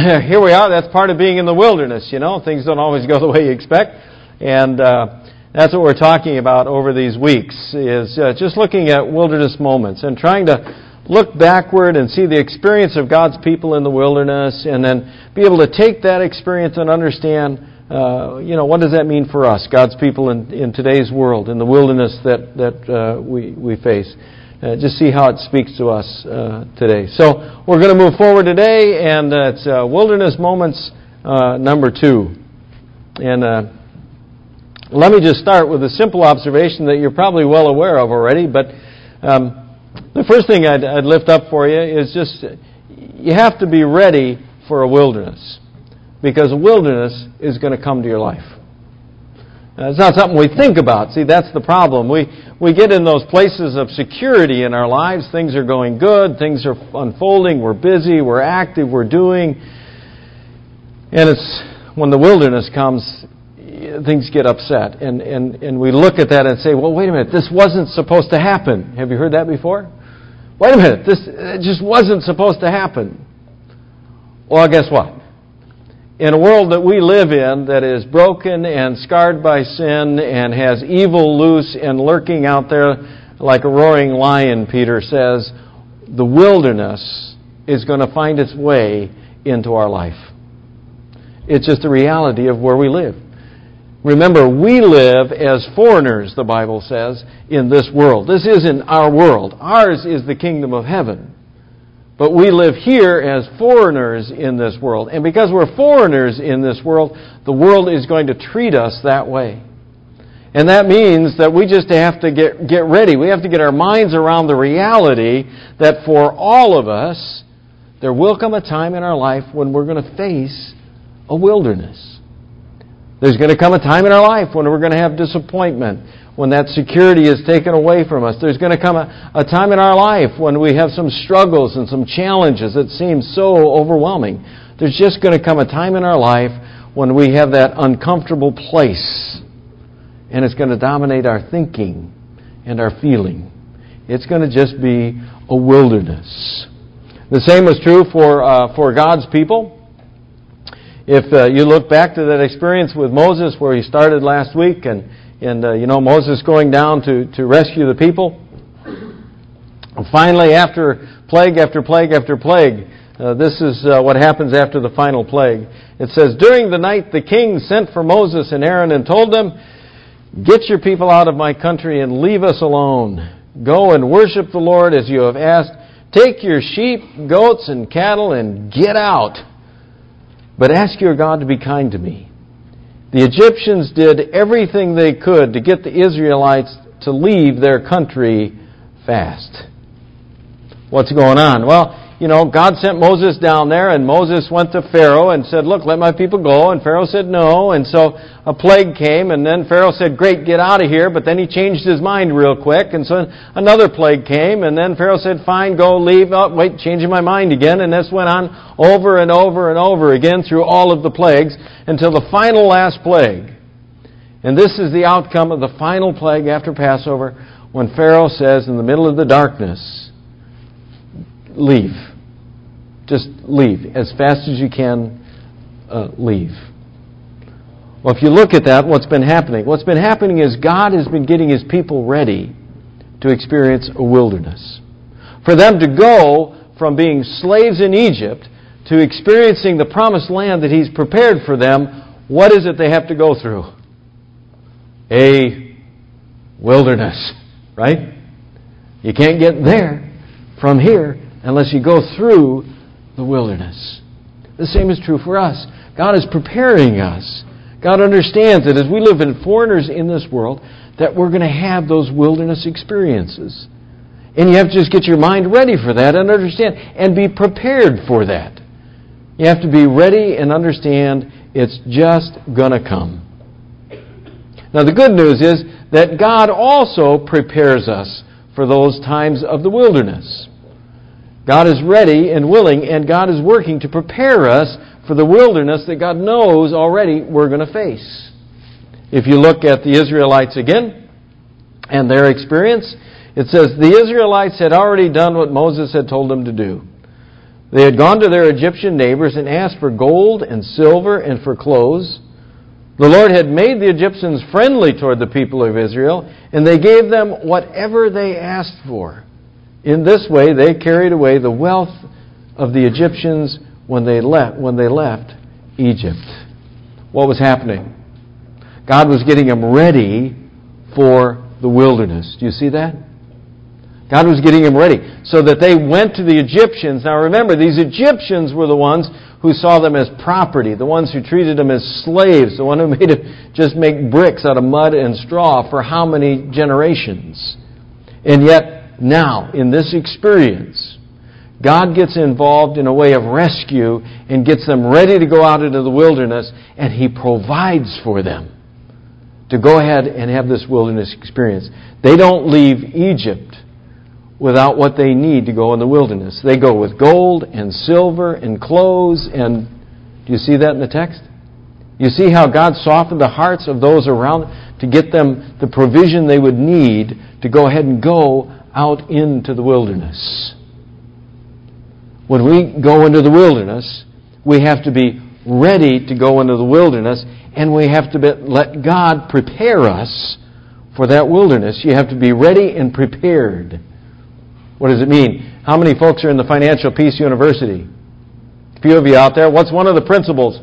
here we are. That's part of being in the wilderness, you know. Things don't always go the way you expect. And uh, that's what we're talking about over these weeks, is uh, just looking at wilderness moments and trying to look backward and see the experience of God's people in the wilderness and then be able to take that experience and understand, uh, you know, what does that mean for us, God's people in, in today's world, in the wilderness that, that uh, we, we face. Uh, just see how it speaks to us uh, today. So we're going to move forward today, and uh, it's uh, Wilderness Moments uh, number two. And uh, let me just start with a simple observation that you're probably well aware of already, but um, the first thing I'd, I'd lift up for you is just you have to be ready for a wilderness, because a wilderness is going to come to your life. It's not something we think about. See, that's the problem. We, we get in those places of security in our lives. Things are going good. Things are unfolding. We're busy. We're active. We're doing. And it's when the wilderness comes, things get upset. And, and, and we look at that and say, well, wait a minute. This wasn't supposed to happen. Have you heard that before? Wait a minute. This it just wasn't supposed to happen. Well, guess what? In a world that we live in that is broken and scarred by sin and has evil loose and lurking out there like a roaring lion, Peter says, the wilderness is going to find its way into our life. It's just the reality of where we live. Remember, we live as foreigners, the Bible says, in this world. This isn't our world. Ours is the kingdom of heaven. But we live here as foreigners in this world. And because we're foreigners in this world, the world is going to treat us that way. And that means that we just have to get, get ready. We have to get our minds around the reality that for all of us, there will come a time in our life when we're going to face a wilderness. There's going to come a time in our life when we're going to have disappointment when that security is taken away from us. There's going to come a, a time in our life when we have some struggles and some challenges that seem so overwhelming. There's just going to come a time in our life when we have that uncomfortable place, and it's going to dominate our thinking and our feeling. It's going to just be a wilderness. The same was true for, uh, for God's people. If uh, you look back to that experience with Moses where he started last week and and uh, you know Moses going down to, to rescue the people. And finally, after plague after plague after plague, uh, this is uh, what happens after the final plague. It says, During the night the king sent for Moses and Aaron and told them, Get your people out of my country and leave us alone. Go and worship the Lord as you have asked. Take your sheep, goats, and cattle and get out. But ask your God to be kind to me the Egyptians did everything they could to get the Israelites to leave their country fast. What's going on? Well, you know, God sent Moses down there, and Moses went to Pharaoh and said, Look, let my people go. And Pharaoh said no. And so a plague came, and then Pharaoh said, Great, get out of here. But then he changed his mind real quick, and so another plague came, and then Pharaoh said, Fine, go, leave. Oh, wait, changing my mind again. And this went on over and over and over again through all of the plagues until the final last plague. And this is the outcome of the final plague after Passover when Pharaoh says, in the middle of the darkness, Leave just leave. As fast as you can, uh, leave. Well, if you look at that, what's been happening? What's been happening is God has been getting His people ready to experience a wilderness. For them to go from being slaves in Egypt to experiencing the promised land that He's prepared for them, what is it they have to go through? A wilderness, right? You can't get there from here unless you go through the wilderness. The same is true for us. God is preparing us. God understands that as we live in foreigners in this world, that we're going to have those wilderness experiences. And you have to just get your mind ready for that and understand and be prepared for that. You have to be ready and understand it's just going to come. Now, the good news is that God also prepares us for those times of the wilderness. God is ready and willing, and God is working to prepare us for the wilderness that God knows already we're going to face. If you look at the Israelites again and their experience, it says the Israelites had already done what Moses had told them to do. They had gone to their Egyptian neighbors and asked for gold and silver and for clothes. The Lord had made the Egyptians friendly toward the people of Israel, and they gave them whatever they asked for. In this way, they carried away the wealth of the Egyptians when they left, when they left Egypt. What was happening? God was getting them ready for the wilderness. Do you see that? God was getting them ready so that they went to the Egyptians. Now remember, these Egyptians were the ones who saw them as property, the ones who treated them as slaves, the one who made them just make bricks out of mud and straw for how many generations. And yet, now, in this experience, God gets involved in a way of rescue and gets them ready to go out into the wilderness, and He provides for them to go ahead and have this wilderness experience. They don't leave Egypt without what they need to go in the wilderness. They go with gold and silver and clothes and do you see that in the text? You see how God softened the hearts of those around to get them the provision they would need to go ahead and go out into the wilderness. When we go into the wilderness, we have to be ready to go into the wilderness and we have to be, let God prepare us for that wilderness. You have to be ready and prepared. What does it mean? How many folks are in the Financial Peace University? A few of you out there. What's one of the principles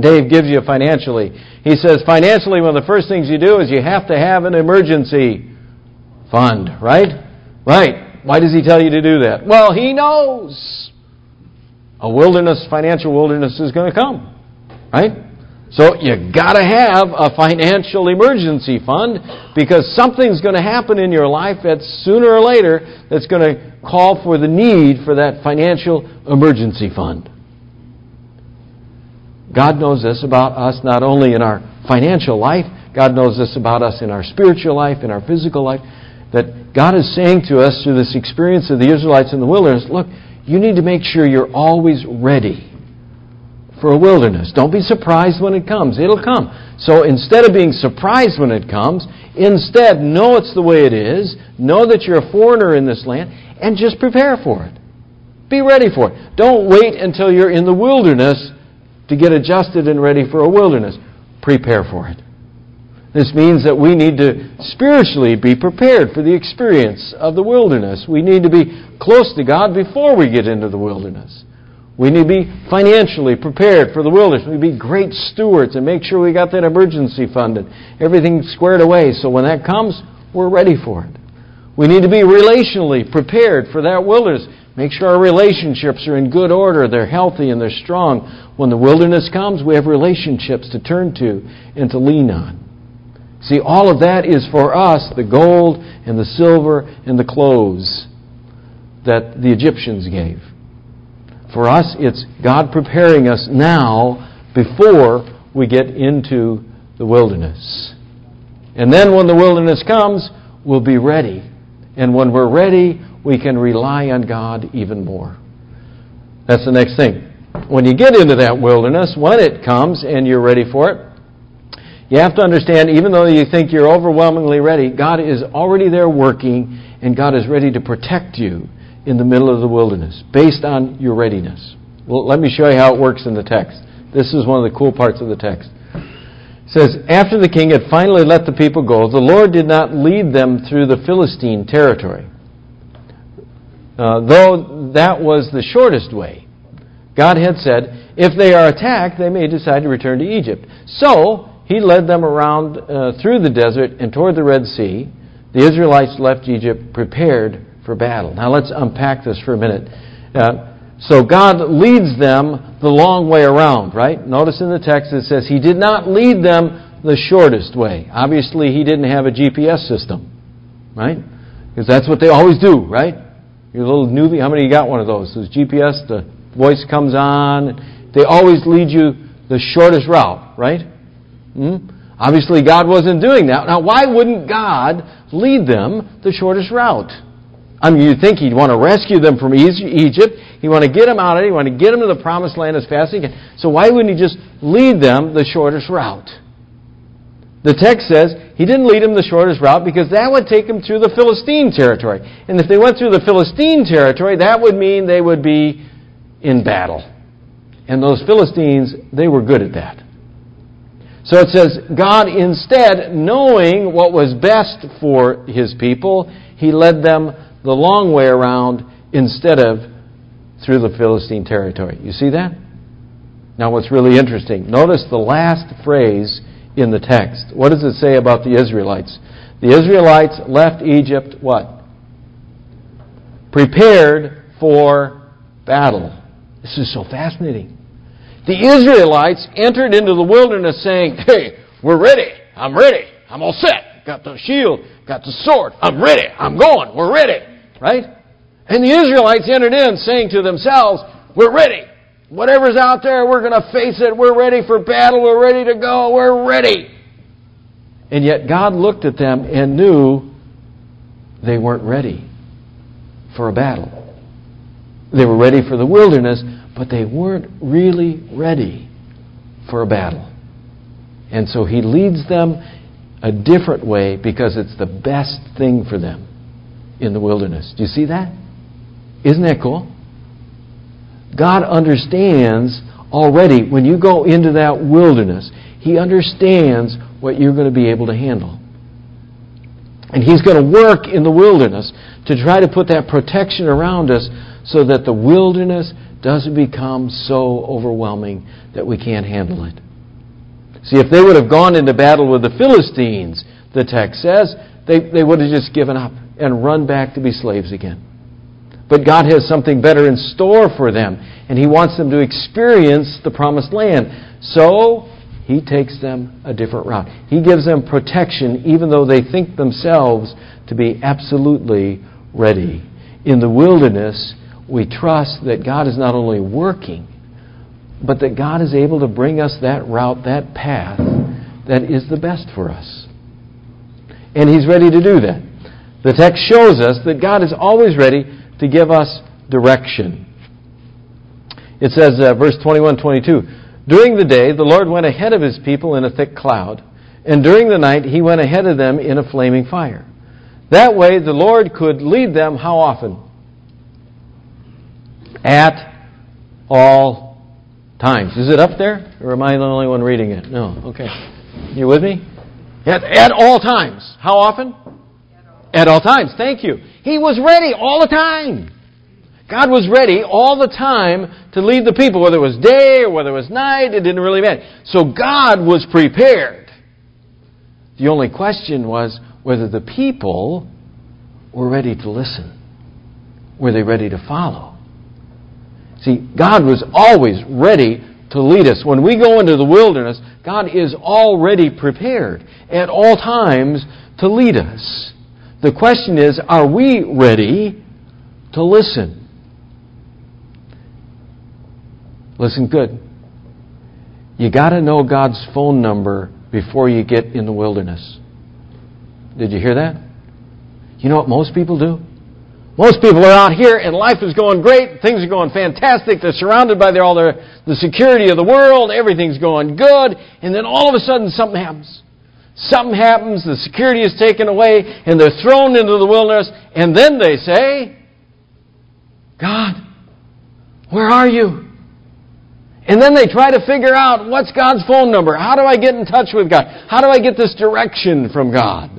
Dave gives you financially? He says financially, one of the first things you do is you have to have an emergency fund, right? Right. Why does he tell you to do that? Well, he knows a wilderness, financial wilderness is going to come, right? So you got to have a financial emergency fund because something's going to happen in your life that sooner or later that's going to call for the need for that financial emergency fund. God knows this about us not only in our financial life, God knows this about us in our spiritual life, in our physical life, that God is saying to us through this experience of the Israelites in the wilderness, look, you need to make sure you're always ready for a wilderness. Don't be surprised when it comes. It'll come. So instead of being surprised when it comes, instead know it's the way it is, know that you're a foreigner in this land, and just prepare for it. Be ready for it. Don't wait until you're in the wilderness to get adjusted and ready for a wilderness. Prepare for it. This means that we need to spiritually be prepared for the experience of the wilderness. We need to be close to God before we get into the wilderness. We need to be financially prepared for the wilderness. We need to be great stewards and make sure we got that emergency funded, everything squared away so when that comes, we're ready for it. We need to be relationally prepared for that wilderness. Make sure our relationships are in good order, they're healthy, and they're strong. When the wilderness comes, we have relationships to turn to and to lean on. See, all of that is for us the gold and the silver and the clothes that the Egyptians gave. For us, it's God preparing us now before we get into the wilderness. And then when the wilderness comes, we'll be ready. And when we're ready, we can rely on God even more. That's the next thing. When you get into that wilderness, when it comes and you're ready for it, you have to understand, even though you think you're overwhelmingly ready, God is already there working, and God is ready to protect you in the middle of the wilderness based on your readiness. Well, let me show you how it works in the text. This is one of the cool parts of the text. It says, After the king had finally let the people go, the Lord did not lead them through the Philistine territory. Uh, though that was the shortest way. God had said, if they are attacked, they may decide to return to Egypt. So, he led them around uh, through the desert and toward the Red Sea. The Israelites left Egypt prepared for battle. Now let's unpack this for a minute. Uh, so God leads them the long way around, right? Notice in the text it says He did not lead them the shortest way. Obviously, He didn't have a GPS system, right? Because that's what they always do, right? Your little Nuvi, how many you got one of those? Those GPS, the voice comes on. They always lead you the shortest route, right? Hmm? Obviously, God wasn't doing that. Now, why wouldn't God lead them the shortest route? I mean, you'd think he'd want to rescue them from Egypt. He'd want to get them out of it. He'd want to get them to the promised land as fast as he can. So why wouldn't he just lead them the shortest route? The text says he didn't lead them the shortest route because that would take them through the Philistine territory. And if they went through the Philistine territory, that would mean they would be in battle. And those Philistines, they were good at that. So it says, God instead, knowing what was best for his people, he led them the long way around instead of through the Philistine territory. You see that? Now, what's really interesting, notice the last phrase in the text. What does it say about the Israelites? The Israelites left Egypt what? Prepared for battle. This is so fascinating. The Israelites entered into the wilderness saying, Hey, we're ready. I'm ready. I'm all set. Got the shield. Got the sword. I'm ready. I'm going. We're ready. Right? And the Israelites entered in saying to themselves, We're ready. Whatever's out there, we're going to face it. We're ready for battle. We're ready to go. We're ready. And yet God looked at them and knew they weren't ready for a battle. They were ready for the wilderness, but they weren't really ready for a battle. And so He leads them a different way because it's the best thing for them in the wilderness. Do you see that? Isn't that cool? God understands already when you go into that wilderness, He understands what you're going to be able to handle. And He's going to work in the wilderness to try to put that protection around us so that the wilderness doesn't become so overwhelming that we can't handle it. See, if they would have gone into battle with the Philistines, the text says, they, they would have just given up and run back to be slaves again. But God has something better in store for them, and He wants them to experience the promised land. So, He takes them a different route. He gives them protection, even though they think themselves to be absolutely ready. In the wilderness, we trust that God is not only working, but that God is able to bring us that route, that path that is the best for us. And He's ready to do that. The text shows us that God is always ready to give us direction. It says, uh, verse 21 22, During the day, the Lord went ahead of his people in a thick cloud, and during the night, he went ahead of them in a flaming fire. That way, the Lord could lead them how often? At all times. Is it up there? Or am I the only one reading it? No. Okay. You with me? At, at all times. How often? At all times. Thank you. He was ready all the time. God was ready all the time to lead the people, whether it was day or whether it was night, it didn't really matter. So God was prepared. The only question was whether the people were ready to listen. Were they ready to follow? See, God was always ready to lead us. When we go into the wilderness, God is already prepared at all times to lead us. The question is, are we ready to listen? Listen good. You got to know God's phone number before you get in the wilderness. Did you hear that? You know what most people do? Most people are out here and life is going great. Things are going fantastic. They're surrounded by their, all their, the security of the world. Everything's going good. And then all of a sudden something happens. Something happens. The security is taken away and they're thrown into the wilderness. And then they say, God, where are you? And then they try to figure out what's God's phone number? How do I get in touch with God? How do I get this direction from God?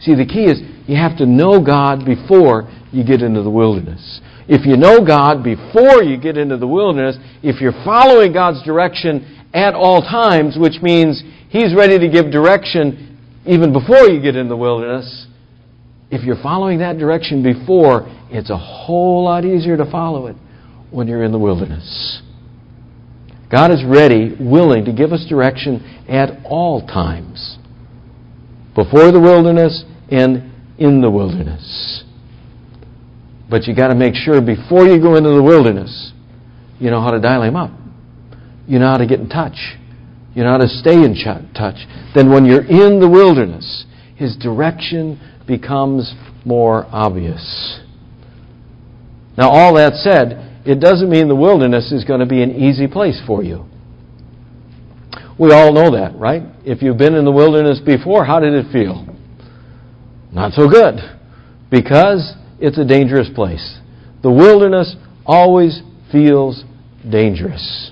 See, the key is you have to know God before you get into the wilderness. If you know God before you get into the wilderness, if you're following God's direction at all times, which means He's ready to give direction even before you get in the wilderness, if you're following that direction before, it's a whole lot easier to follow it when you're in the wilderness. God is ready, willing to give us direction at all times. Before the wilderness and in the wilderness. But you got to make sure before you go into the wilderness, you know how to dial him up. You know how to get in touch. You know how to stay in touch. Then when you're in the wilderness, his direction becomes more obvious. Now, all that said, it doesn't mean the wilderness is going to be an easy place for you. We all know that, right? If you've been in the wilderness before, how did it feel? Not so good because it's a dangerous place. The wilderness always feels dangerous.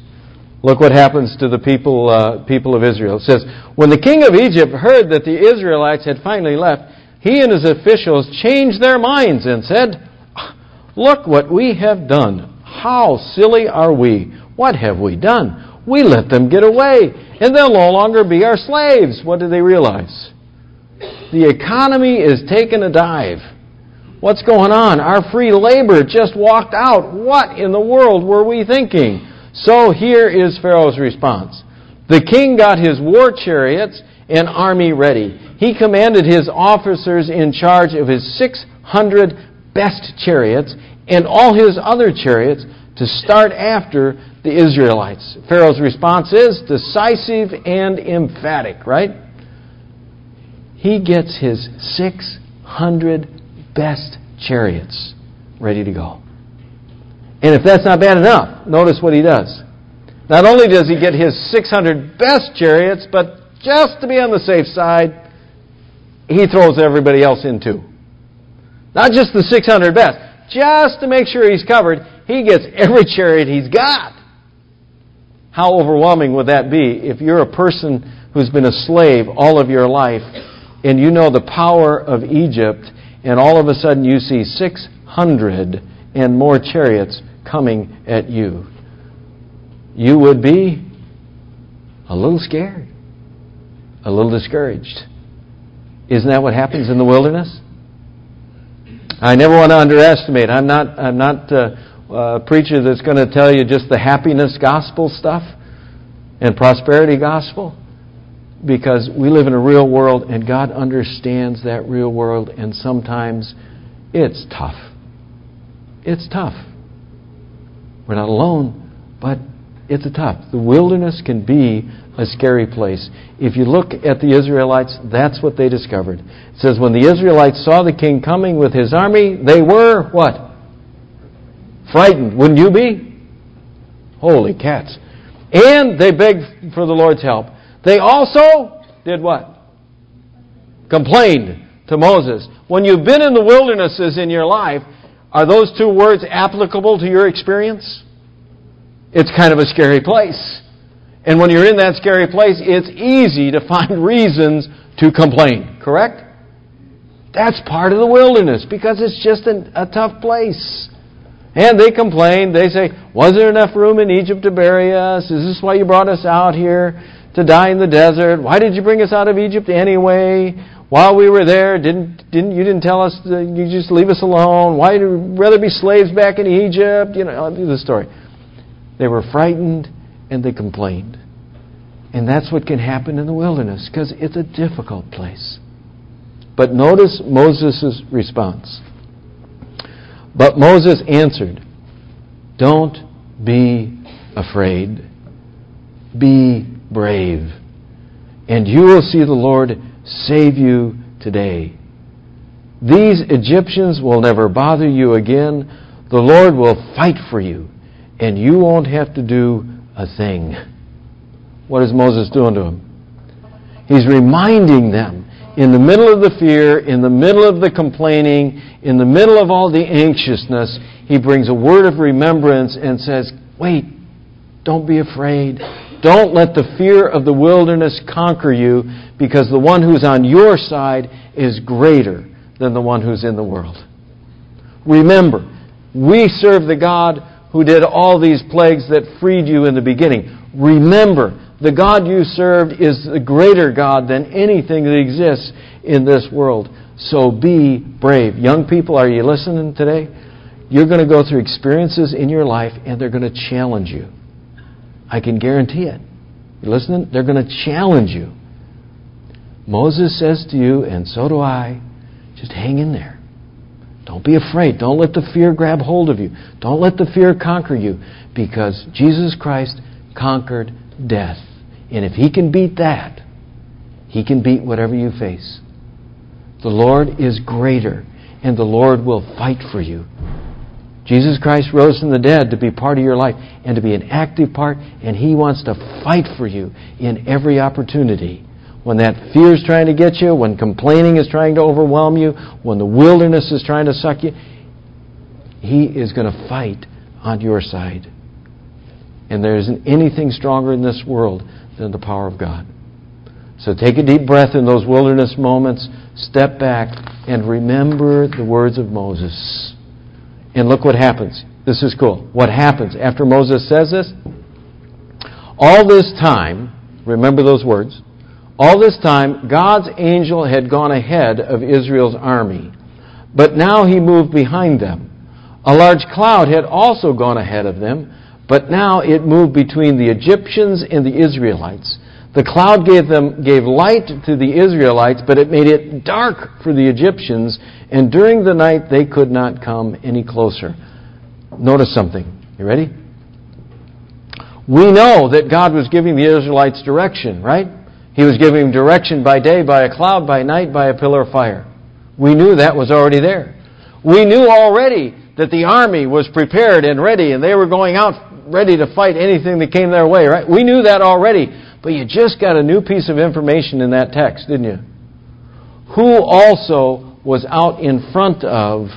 Look what happens to the people, uh, people of Israel. It says, When the king of Egypt heard that the Israelites had finally left, he and his officials changed their minds and said, Look what we have done. How silly are we? What have we done? We let them get away, and they'll no longer be our slaves. What do they realize? The economy is taking a dive. What's going on? Our free labor just walked out. What in the world were we thinking? So here is Pharaoh's response. The king got his war chariots and army ready. He commanded his officers in charge of his 600 best chariots and all his other chariots to start after the Israelites. Pharaoh's response is decisive and emphatic, right? He gets his 600 best chariots ready to go. And if that's not bad enough, notice what he does. Not only does he get his 600 best chariots, but just to be on the safe side, he throws everybody else in too. Not just the 600 best. Just to make sure he's covered, he gets every chariot he's got. How overwhelming would that be if you're a person who's been a slave all of your life and you know the power of Egypt and all of a sudden you see 600 and more chariots coming at you. You would be a little scared, a little discouraged. Isn't that what happens in the wilderness? I never want to underestimate. I'm not. I'm not uh, a preacher that's going to tell you just the happiness gospel stuff and prosperity gospel, because we live in a real world and God understands that real world, and sometimes it's tough. It's tough. We're not alone, but it's a tough. The wilderness can be a scary place. If you look at the Israelites, that's what they discovered. It says, when the Israelites saw the king coming with his army, they were what? Frightened. Wouldn't you be? Holy cats. And they begged for the Lord's help. They also did what? Complained to Moses. When you've been in the wildernesses in your life, are those two words applicable to your experience? It's kind of a scary place. And when you're in that scary place, it's easy to find reasons to complain, correct? That's part of the wilderness because it's just an, a tough place. And they complain. They say, Was there enough room in Egypt to bury us? Is this why you brought us out here to die in the desert? Why did you bring us out of Egypt anyway? While we were there, didn't, didn't you didn't tell us to, you just leave us alone? Why you rather be slaves back in Egypt? You know, do the story. They were frightened and they complained. And that's what can happen in the wilderness because it's a difficult place. But notice Moses' response. But Moses answered, Don't be afraid. Be brave. And you will see the Lord save you today. These Egyptians will never bother you again. The Lord will fight for you, and you won't have to do a thing. What is Moses doing to them? He's reminding them in the middle of the fear, in the middle of the complaining, in the middle of all the anxiousness, he brings a word of remembrance and says, Wait, don't be afraid. Don't let the fear of the wilderness conquer you because the one who's on your side is greater than the one who's in the world. Remember, we serve the God who did all these plagues that freed you in the beginning. Remember, the God you served is the greater God than anything that exists in this world. So be brave. Young people, are you listening today? You're going to go through experiences in your life and they're going to challenge you. I can guarantee it. You listening? They're going to challenge you. Moses says to you, and so do I, just hang in there. Don't be afraid. Don't let the fear grab hold of you. Don't let the fear conquer you because Jesus Christ conquered death. And if he can beat that, he can beat whatever you face. The Lord is greater, and the Lord will fight for you. Jesus Christ rose from the dead to be part of your life and to be an active part, and He wants to fight for you in every opportunity. When that fear is trying to get you, when complaining is trying to overwhelm you, when the wilderness is trying to suck you, He is going to fight on your side. And there isn't anything stronger in this world than the power of God. So take a deep breath in those wilderness moments, step back, and remember the words of Moses. And look what happens. This is cool. What happens after Moses says this? All this time, remember those words, all this time, God's angel had gone ahead of Israel's army, but now he moved behind them. A large cloud had also gone ahead of them, but now it moved between the Egyptians and the Israelites. The cloud gave them gave light to the Israelites, but it made it dark for the Egyptians, and during the night they could not come any closer. Notice something. You ready? We know that God was giving the Israelites direction, right? He was giving them direction by day by a cloud, by night by a pillar of fire. We knew that was already there. We knew already that the army was prepared and ready and they were going out ready to fight anything that came their way, right? We knew that already. But you just got a new piece of information in that text, didn't you? Who also was out in front of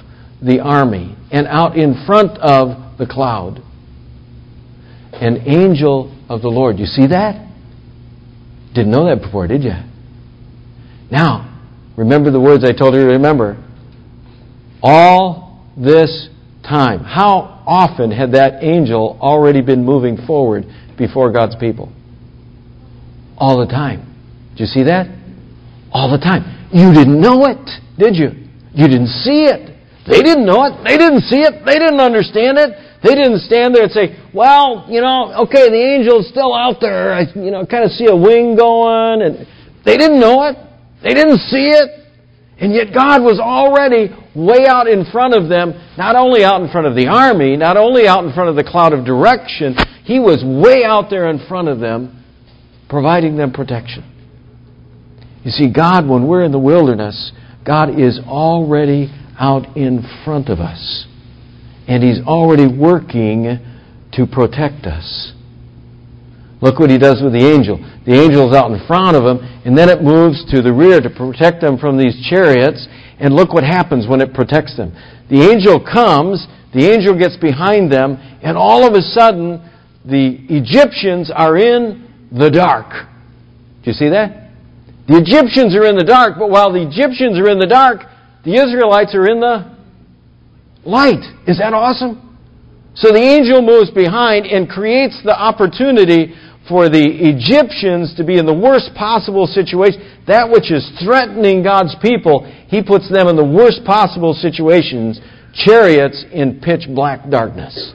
the army and out in front of the cloud? An angel of the Lord. You see that? Didn't know that before, did you? Now, remember the words I told you to remember. All this time. How often had that angel already been moving forward before God's people? All the time. Did you see that? All the time. You didn't know it, did you? You didn't see it. They didn't know it. They didn't see it. They didn't understand it. They didn't stand there and say, well, you know, okay, the angel's still out there. I, you know, kind of see a wing going. And they didn't know it. They didn't see it. And yet God was already way out in front of them, not only out in front of the army, not only out in front of the cloud of direction, He was way out there in front of them, providing them protection. You see, God, when we're in the wilderness, God is already out in front of us and He's already working to protect us. Look what He does with the angel. The angel is out in front of him, and then it moves to the rear to protect them from these chariots. And look what happens when it protects them. The angel comes, the angel gets behind them, and all of a sudden, the Egyptians are in the dark. Do you see that? The Egyptians are in the dark, but while the Egyptians are in the dark, the Israelites are in the light. Is that awesome? So the angel moves behind and creates the opportunity for the Egyptians to be in the worst possible situation. That which is threatening God's people, he puts them in the worst possible situations, chariots in pitch black darkness.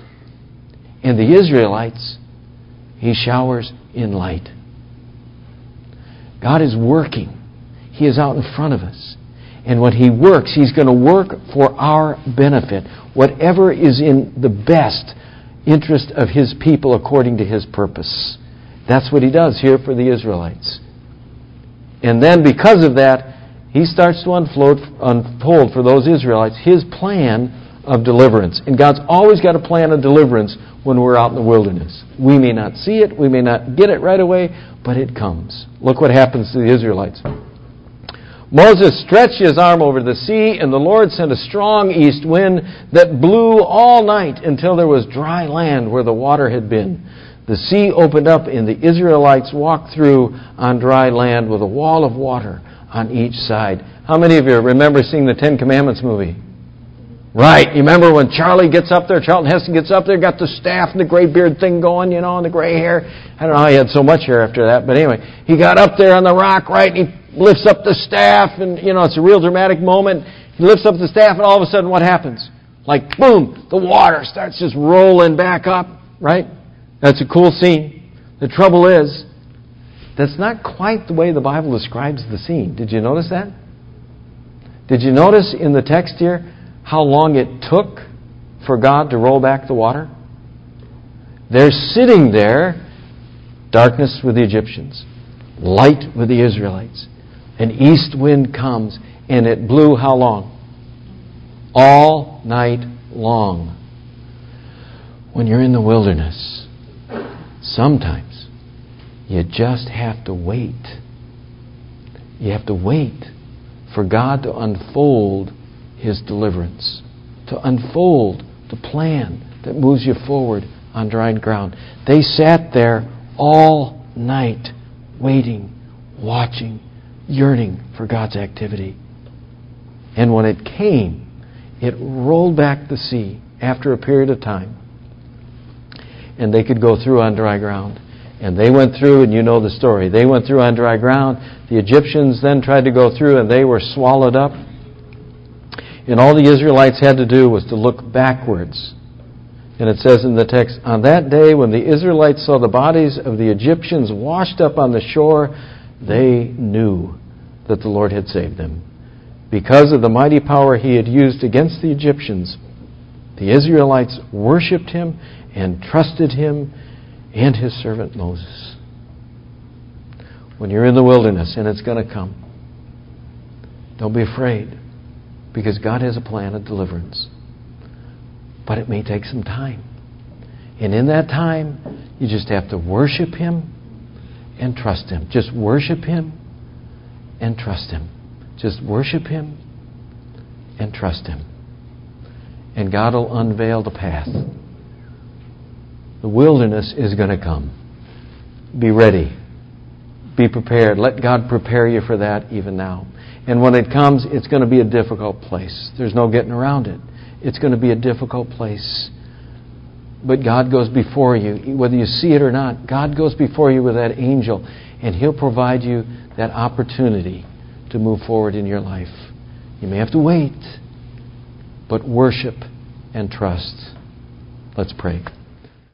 And the Israelites, he showers in light. God is working. He is out in front of us. And when He works, He's going to work for our benefit. Whatever is in the best interest of His people according to His purpose. That's what He does here for the Israelites. And then because of that, He starts to unfold, for those Israelites His plan of deliverance. And God's always got a plan of deliverance when we're out in the wilderness. We may not see it, we may not get it right away, but it comes. Look what happens to the Israelites. Moses stretched his arm over the sea, and the Lord sent a strong east wind that blew all night until there was dry land where the water had been. The sea opened up, and the Israelites walked through on dry land with a wall of water on each side. How many of you remember seeing the Ten Commandments movie? Right. You remember when Charlie gets up there, Charlton Heston gets up there, got the staff and the gray beard thing going, you know, and the gray hair. I don't know how he had so much hair after that, but anyway, he got up there on the rock, right, and he lifts up the staff, and, you know, it's a real dramatic moment. He lifts up the staff, and all of a sudden, what happens? Like, boom, the water starts just rolling back up, right? That's a cool scene. The trouble is, that's not quite the way the Bible describes the scene. Did you notice that? Did you notice in the text here how long it took for God to roll back the water? They're sitting there, darkness with the Egyptians, light with the Israelites. An east wind comes, and it blew how long? All night long. When you're in the wilderness, sometimes you just have to wait. You have to wait for God to unfold His deliverance, to unfold the plan that moves you forward on dry ground. They sat there all night, waiting, watching, yearning for God's activity. And when it came, it rolled back the sea after a period of time. And they could go through on dry ground. And they went through, and you know the story. They went through on dry ground. The Egyptians then tried to go through, and they were swallowed up. And all the Israelites had to do was to look backwards. And it says in the text, On that day when the Israelites saw the bodies of the Egyptians washed up on the shore, they knew that the Lord had saved them. Because of the mighty power he had used against the Egyptians, the Israelites worshiped him and trusted him and his servant Moses. When you're in the wilderness and it's going to come, don't be afraid because God has a plan of deliverance. But it may take some time. And in that time, you just have to worship Him and trust Him. Just worship Him and trust Him. Just worship Him and trust Him. And God will unveil the path. The wilderness is going to come. Be ready. Be prepared. Let God prepare you for that even now. And when it comes, it's going to be a difficult place. There's no getting around it. It's going to be a difficult place. But God goes before you. Whether you see it or not, God goes before you with that angel, and He'll provide you that opportunity to move forward in your life. You may have to wait, but worship and trust. Let's pray.